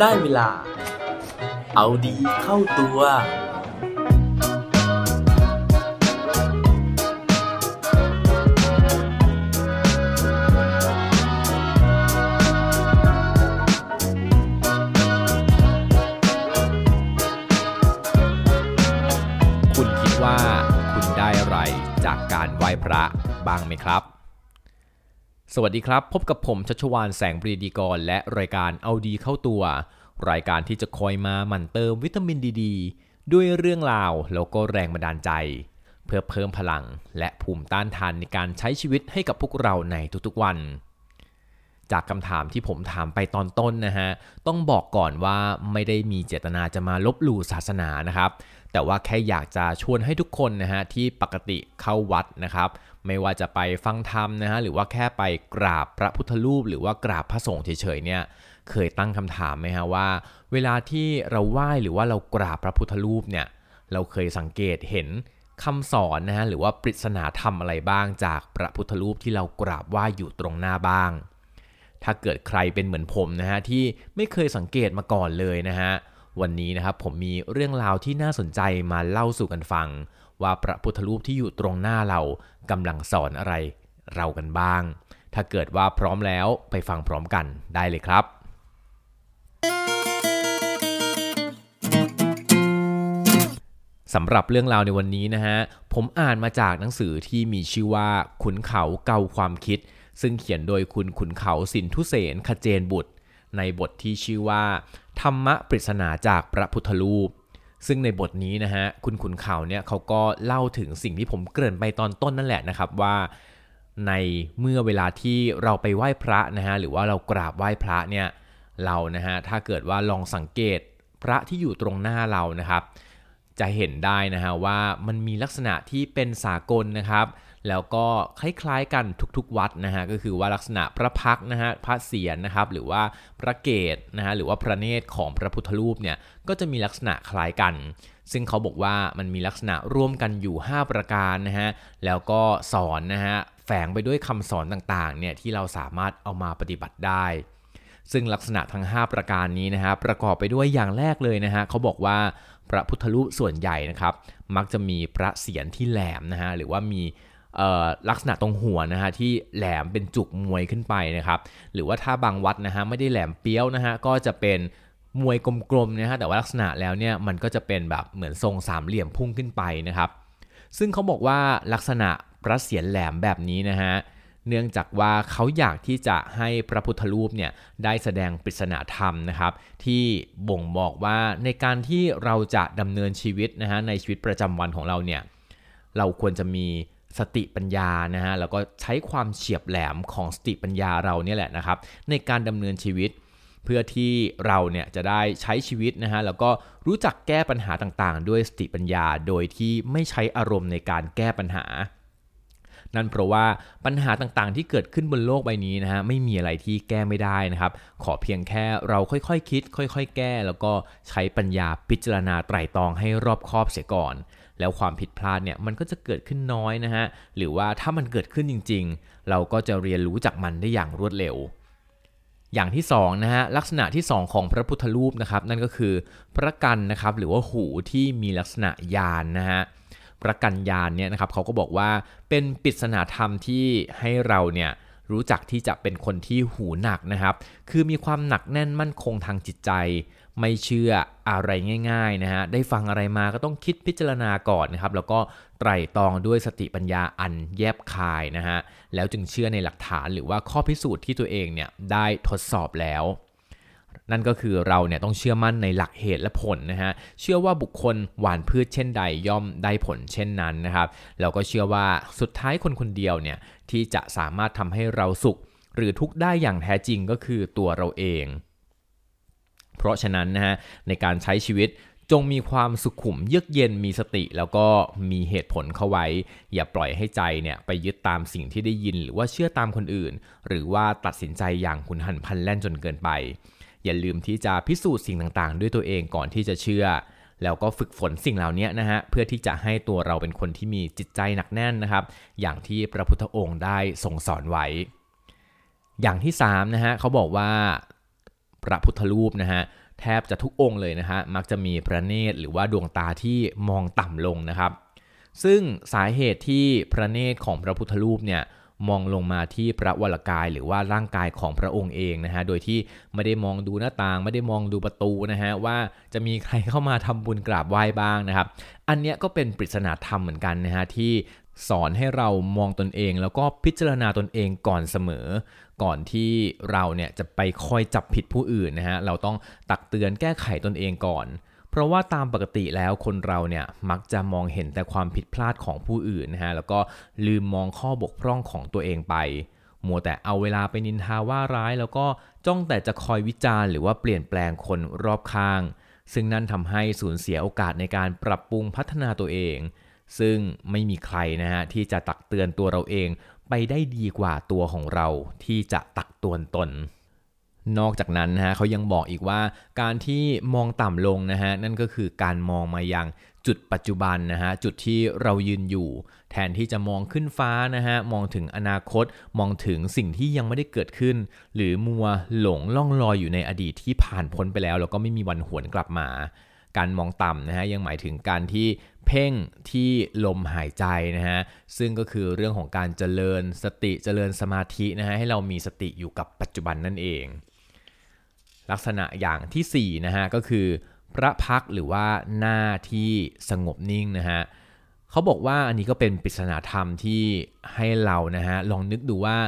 ได้เวลา เอาดีเข้าตัว คุณคิดว่าคุณได้อะไรจากการไหว้พระบ้างไหมครับ สวัสดีครับ พบกับผมชัชวานแสงปรีดีกร และรายการเอาดีเข้าตัว รายการที่จะคอยมาหมั่นเติมวิตามินดีดด้วยเรื่องราวแล้วก็แรงบันดาลใจ เพื่อเพิ่มพลังและภูมิต้านทานในการใช้ชีวิตให้กับพวกเราในทุกๆวัน จากคำถามที่ผมถามไปตอนต้นนะฮะ ต้องบอกก่อนว่าไม่ได้มีเจตนาจะมาลบหลู่ศาสนานะครับ แต่ว่าแค่อยากจะชวนให้ทุกคนนะฮะที่ปกติเข้าวัดนะครับ ไม่ว่าจะไปฟังธรรมนะฮะหรือว่าแค่ไปกราบพระพุทธรูป หรือว่ากราบพระสงฆ์เฉยๆเนี่ยเคยตั้งคำถามไหมฮะว่า เวลาที่เราไหว้หรือว่าเรากราบพระพุทธรูปเนี่ยเราเคยสังเกตเห็นคำสอนนะฮะหรือว่าปริศนาธรรมอะไรบ้างจากพระพุทธรูปที่เรากราบไหว้อยู่ตรงหน้าบ้าง ถ้าเกิดใครเป็นเหมือนผมนะฮะที่ไม่เคยสังเกตมาก่อนเลยนะฮะวันนี้นะครับผมมีเรื่องราวที่น่าสนใจมาเล่าสู่กันฟัง ว่าพระพุทธรูปที่อยู่ตรงหน้าเรา กำลังสอนอะไรเรากันบ้าง ถ้าเกิดว่าพร้อมแล้วไปฟังพร้อมกันได้เลยครับ สำหรับเรื่องราวในวันนี้นะฮะ ผมอ่านมาจากหนังสือที่มีชื่อว่าขุนเขาเกาความคิด ซึ่งเขียนโดยคุณขุนเขาสินทุเสนขเจนบุตร ในบทที่ชื่อว่า ธรรมะปริศนาจากพระพุทธรูป ซึ่งในบทนี้นะฮะคุณขุนเขาเนี่ยเขาก็เล่าถึงสิ่งที่ผมเกริ่นไปตอนต้นนั่นแหละนะครับว่า ในเมื่อเวลาที่เราไปไหว้พระนะฮะหรือว่าเรากราบไหว้พระเนี่ยเรานะฮะถ้าเกิดว่าลองสังเกตพระที่อยู่ตรงหน้าเรานะครับ จะเห็นได้นะฮะว่ามันมีลักษณะที่เป็นสากลนะครับ แล้วก็คล้ายๆกันทุกๆวัดนะฮะก็คือว่าลักษณะพระพักนะฮะพระเศียรนะครับหรือว่าพระเกศนะฮะหรือว่าพระเนตรของพระพุทธรูปเนี่ยก็จะมีลักษณะคล้ายกัน ซึ่งเขาบอกว่ามันมีลักษณะร่วมกันอยู่ 5 ประการนะฮะแล้วก็สอนนะฮะแฝงไปด้วยคำสอนต่างๆเนี่ยที่เราสามารถเอามาปฏิบัติได้ซึ่งลักษณะทั้ง 5 ประการนี้นะฮะประกอบไปด้วยอย่างแรกเลยนะฮะเขาบอกว่าพระพุทธรูปส่วนใหญ่นะครับ มักจะมีพระเศียรที่แหลมนะฮะหรือว่ามี ลักษณะตรงหัวนะฮะที่แหลมเป็นจุกมวยขึ้นไปนะครับ หรือว่าถ้าบางวัดนะฮะไม่ได้แหลมเปี้ยวนะฮะก็จะเป็นมวยกลมๆนะฮะแต่ว่าลักษณะแล้วเนี่ยมันก็จะเป็นแบบเหมือนทรงสามเหลี่ยมพุ่งขึ้นไปนะครับ ซึ่งเขาบอกว่าลักษณะพระเศียรแหลมแบบนี้นะฮะเนื่องจากว่าเขาอยากที่จะให้พระพุทธรูปเนี่ยได้แสดงปริศนาธรรมนะครับ ที่บ่งบอกว่าในการที่เราจะดำเนินชีวิตนะฮะในชีวิตประจำวันของเราเนี่ยเราควรจะมี สติปัญญานะฮะแล้วก็ใช้ความเฉียบแหลมของสติปัญญาเราเนี่ยแหละนะครับ ในการดำเนินชีวิต เพื่อที่เราเนี่ยจะได้ใช้ชีวิตนะฮะแล้วก็รู้จักแก้ปัญหาต่างๆ ด้วยสติปัญญาโดยที่ไม่ใช้อารมณ์ในการแก้ปัญหา นั่นเพราะว่าปัญหาต่างๆ ที่เกิดขึ้นบนโลกใบนี้นะฮะไม่มีอะไรที่แก้ไม่ได้นะครับ ขอเพียงแค่เราค่อยๆคคิด ค่อย ๆ แก้ แล้วก็ใช้ปัญญาพิจารณาไตร่ตรองให้รอบคอบเสียก่อน แล้วความผิดพลาดเนี่ยมันก็จะเกิดขึ้นน้อยนะฮะหรือว่าถ้ามันเกิดขึ้นจริง ๆ เราก็จะเรียนรู้จากมันได้อย่างรวดเร็ว อย่างที่2นะฮะลักษณะที่ 2 ของพระพุทธรูปนะครับนั่นก็คือพระกันนะครับหรือว่าหูที่มีลักษณะยานนะฮะพระกันยานเนี่ยนะครับเขาก็บอกว่าเป็นปริศนาธรรมที่ให้เราเนี่ยรู้จักที่จะเป็นคนที่หูหนักนะครับ คือมีความหนักแน่นมั่นคงทางจิตใจ ไม่เชื่ออะไรง่ายๆนะฮะ ได้ฟังอะไรมาก็ต้องคิดพิจารณาก่อนนะครับ แล้วก็ไตร่ตรองด้วยสติปัญญาอันแยบคายนะฮะ แล้วจึงเชื่อในหลักฐานหรือว่าข้อพิสูจน์ที่ตัวเองเนี่ยได้ทดสอบแล้ว นั่นก็คือเราเนี่ยต้องเชื่อมั่นในหลักเหตุและผลนะฮะ เชื่อว่าบุคคลหวานพืชเช่นใดย่อมได้ผลเช่นนั้นนะครับแล้วก็เชื่อว่าสุดท้ายคนคนเดียวเนี่ยที่จะสามารถทำให้เราสุข หรือทุกข์ได้อย่างแท้จริงก็คือตัวเราเอง เพราะฉะนั้นนะฮะในการใช้ชีวิตจงมีความสุขุมเยือกเย็นมีสติแล้วก็มีเหตุผลเข้าไว้ อย่าปล่อยให้ใจเนี่ยไปยึดตามสิ่งที่ได้ยิน หรือว่าเชื่อตามคนอื่น หรือว่าตัดสินใจอย่างหุนหันพันแล่นจนเกินไป อย่าลืมที่จะพิสูจน์สิ่งต่างๆ ด้วยตัวเองก่อนที่จะเชื่อ แล้วก็ฝึกฝนสิ่งเหล่านี้นะฮะเพื่อที่จะให้ตัวเราเป็นคนที่มีจิตใจหนักแน่นนะครับ อย่างที่พระพุทธองค์ได้ทรงสอนไว้ อย่างที่3นะฮะเขาบอกว่า พระพุทธรูปนะฮะแทบจะทุกองค์เลยนะฮะมักจะมีพระเนตรหรือว่าดวงตาที่มองต่ำลงนะครับ ซึ่งสาเหตุที่พระเนตรของพระพุทธรูปเนี่ยมองลงมาที่พระวรกายหรือว่าร่างกายของพระองค์เองนะฮะ โดยที่ไม่ได้มองดูหน้าต่าง ไม่ได้มองดูประตูนะฮะว่าจะมีใครเข้ามาทำบุญกราบไหว้บ้างนะครับ อันเนี้ยก็เป็นปริศนาธรรมเหมือนกันนะฮะที่ สอนให้เรามองตนเอง แล้วก็พิจารณาตนเองก่อนเสมอ ก่อนที่เราเนี่ยจะไปคอยจับผิดผู้อื่นนะฮะเราต้องตักเตือนแก้ไขตนเองก่อน เพราะว่าตามปกติแล้วคนเราเนี่ยมักจะมองเห็นแต่ความผิดพลาดของผู้อื่นนะฮะแล้วก็ลืมมองข้อบกพร่องของตัวเองไปมัวแต่เอาเวลาไปนินทาว่าร้าย แล้วก็จ้องแต่จะคอยวิจารณ์หรือว่าเปลี่ยนแปลงคนรอบข้าง ซึ่งนั่นทำให้สูญเสียโอกาสในการปรับปรุงพัฒนาตัวเอง ซึ่งไม่มีใครนะฮะที่จะตักเตือนตัวเราเองไปได้ดีกว่าตัวของเราที่จะตักตวนตน นอกจากนั้นนะฮะเขายังบอกอีกว่าการที่มองต่ำลงนะฮะนั่นก็คือการมองมายังจุดปัจจุบันนะฮะจุดที่เรายืนอยู่ แทนที่จะมองขึ้นฟ้านะฮะมองถึงอนาคตมองถึงสิ่งที่ยังไม่ได้เกิดขึ้น หรือมัวหลงล่องลอยอยู่ในอดีตที่ผ่านพ้นไปแล้ว แล้วก็ไม่มีวันหวนกลับมา การมองต่ำนะฮะยังหมายถึงการที่ เพ่งที่ลมหายใจนะฮะซึ่งก็คือเรื่องของการเจริญสติเจริญสมาธินะฮะให้เรามีสติอยู่กับปัจจุบันนั่นเอง ลักษณะอย่างที่4นะฮะก็คือ พระพักหรือว่าหน้าที่สงบนิ่งนะฮะเขาบอกว่าอันนี้ก็เป็นปริศนาธรรมที่ให้เรานะฮะลองนึกดูว่า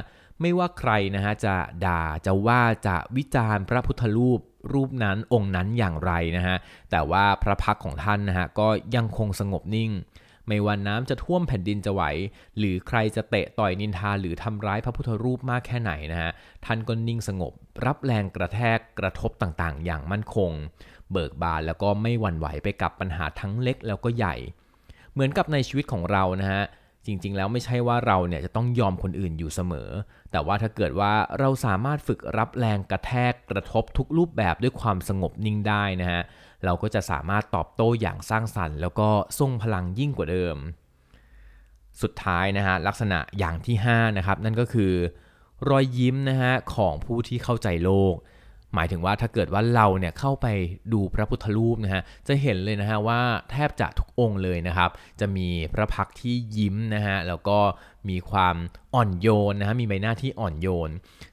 ไม่ว่าใครนะฮะจะด่าจะว่าจะวิจารณ์พระพุทธรูป รูปนั้นองค์นั้นอย่างไรนะฮะ แต่ว่าพระพักของท่านนะฮะก็ยังคงสงบนิ่ง ไม่ว่าน้ำจะท่วมแผ่นดินจะไหว หรือใครจะเตะต่อยนินทาหรือทำร้ายพระพุทธรูปมากแค่ไหนนะฮะ ท่านก็นิ่งสงบ รับแรงกระแทกกระทบต่างๆ อย่างมั่นคง เบิกบานแล้วก็ไม่หวั่นไหวไปกับปัญหาทั้งเล็กแล้วก็ใหญ่ เหมือนกับในชีวิตของเรานะฮะ จริง ๆ แล้วไม่ใช่ว่าเราเนี่ยจะต้องยอมคนอื่นอยู่เสมอ แต่ว่าถ้าเกิดว่าเราสามารถฝึกรับแรงกระแทกกระทบทุกรูปแบบด้วยความสงบนิ่งได้นะฮะ เราก็จะสามารถตอบโต้อย่างสร้างสรรค์ แล้วก็ทรงพลังยิ่งกว่าเดิม สุดท้ายนะฮะลักษณะอย่างที่5นะครับนั่นก็คือ รอยยิ้มนะฮะของผู้ที่เข้าใจโลก หมายถึงว่าถ้าเกิดว่าเราเนี่ยเข้าไปดูพระพุทธรูปนะฮะจะเห็นเลยนะฮะว่าแทบจะทุกองค์เลยนะครับ จะมีพระพักที่ยิ้มนะฮะแล้วก็มีความอ่อนโยนนะฮะมีใบหน้าที่อ่อนโยน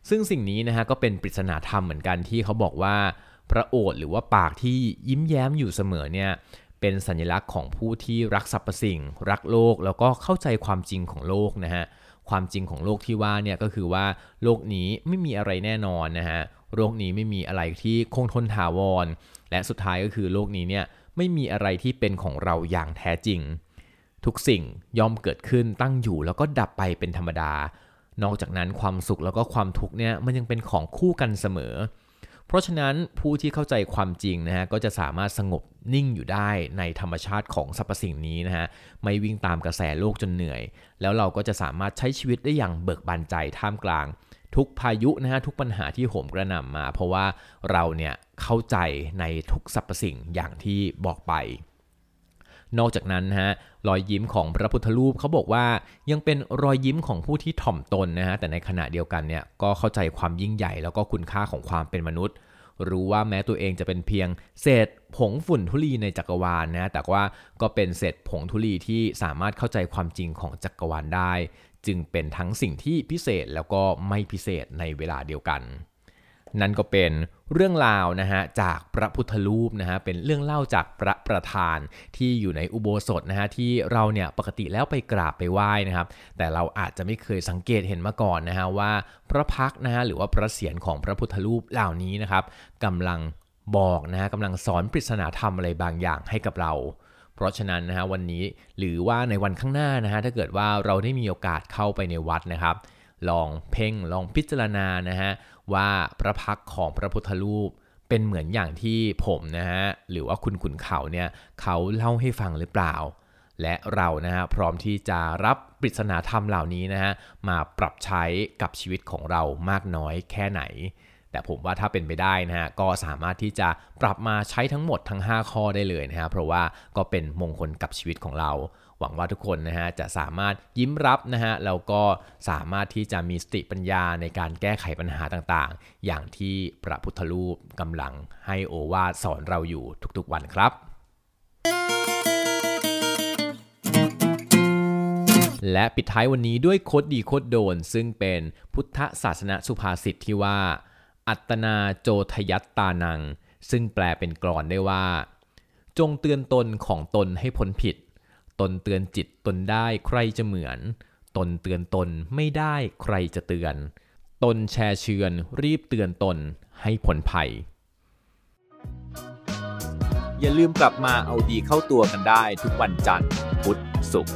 ซึ่งสิ่งนี้นะฮะก็เป็นปริศนาธรรมเหมือนกันที่เขาบอกว่าพระโอษฐ์หรือว่าปากที่ยิ้มแย้มอยู่เสมอเนี่ยเป็นสัญลักษณ์ของผู้ที่รักสรรพสิ่ง รักโลกแล้วก็เข้าใจความจริงของโลกนะฮะความจริงของโลกที่ว่าเนี่ยก็คือว่าโลกนี้ไม่มีอะไรแน่นอนนะฮะ โลกนี้ไม่มีอะไรที่คงทนถาวร และสุดท้ายก็คือโลกนี้เนี่ยไม่มีอะไรที่เป็นของเราอย่างแท้จริง ทุกสิ่งย่อมเกิดขึ้นตั้งอยู่แล้วก็ดับไปเป็นธรรมดา นอกจากนั้นความสุขแล้วก็ความทุกข์เนี่ยมันยังเป็นของคู่กันเสมอ เพราะฉะนั้นผู้ที่เข้าใจความจริงนะฮะก็จะสามารถสงบนิ่งอยู่ได้ในธรรมชาติของสรรพสิ่งนี้นะฮะไม่วิ่งตามกระแสโลกจนเหนื่อย แล้วเราก็จะสามารถใช้ชีวิตได้อย่างเบิกบานใจท่ามกลาง ทุกพายุนะฮะทุกปัญหาที่โหมกระหน่ำมา เพราะว่าเราเนี่ยเข้าใจในทุกสรรพสิ่งอย่างที่บอกไป นอกจากนั้นนะฮะรอยยิ้มของพระพุทธรูปเขาบอกว่ายังเป็นรอยยิ้มของผู้ที่ถ่อมตนนะฮะแต่ในขณะเดียวกันเนี่ยก็เข้าใจความยิ่งใหญ่แล้วก็คุณค่าของความเป็นมนุษย์รู้ว่าแม้ตัวเองจะเป็นเพียงเศษผงฝุ่นทุลีในจักรวาลนะแต่ว่าก็เป็นเศษผงทุลีที่สามารถเข้าใจความจริงของจักรวาลได้ จึงเป็นทั้งสิ่งที่พิเศษแล้วก็ไม่พิเศษในเวลาเดียวกัน นั่นก็เป็นเรื่องราวนะฮะจากพระพุทธรูปนะฮะเป็นเรื่องเล่าจากพระประธานที่อยู่ในอุโบสถนะฮะที่เราเนี่ยปกติแล้วไปกราบไปไหว้นะครับ แต่เราอาจจะไม่เคยสังเกตเห็นมาก่อนนะฮะว่าพระพักนะฮะหรือว่าพระเศียรของพระพุทธรูปเหล่านี้นะครับกำลังบอกนะฮะกำลังสอนปริศนาธรรมอะไรบางอย่างให้กับเรา เพราะฉะนั้นนะฮะวันนี้หรือว่าในวันข้างหน้านะฮะถ้าเกิดว่าเราได้มีโอกาสเข้าไปในวัดนะครับ ลองเพ่งลองพิจารณานะฮะว่าพระพักของพระพุทธรูปเป็นเหมือนอย่างที่ผมนะฮะหรือว่าคุณขุนเขาเนี่ยเขาเล่าให้ฟังหรือเปล่า และเรานะฮะพร้อมที่จะรับปริศนาธรรมเหล่านี้นะฮะมาปรับใช้กับชีวิตของเรามากน้อยแค่ไหน แต่ผมว่าถ้าเป็นไปได้นะฮะก็สามารถที่จะปรับมาใช้ทั้งหมดทั้ง 5 ข้อได้เลยนะฮะเพราะว่าก็เป็นมงคลกับชีวิตของเรา หวังว่าทุกคนนะฮะจะสามารถยิ้มรับนะฮะแล้วก็สามารถที่จะมีสติปัญญาในการแก้ไขปัญหาต่างๆ อย่างที่พระพุทธรูปกำลังให้โอวาสอนเราอยู่ทุกๆวันครับและปิดท้ายวันนี้ด้วยโคดดีโคดโดน ซึ่งเป็นพุทธศาสนสุภาษิตที่ว่า อัตนาโจทยัตตานัง ซึ่งแปลเป็นกรอนได้ว่า จงเตือนตนของตนให้พ้นผิด ตนเตือนจิตตนได้ใครจะเหมือน ตนเตือนตนไม่ได้ใครจะเตือน ตนแชร์เชือนรีบเตือนตนให้พ้นภัย อย่าลืมกลับมาเอาดีเข้าตัวกันได้ทุกวันจันทร์พุธศุกร์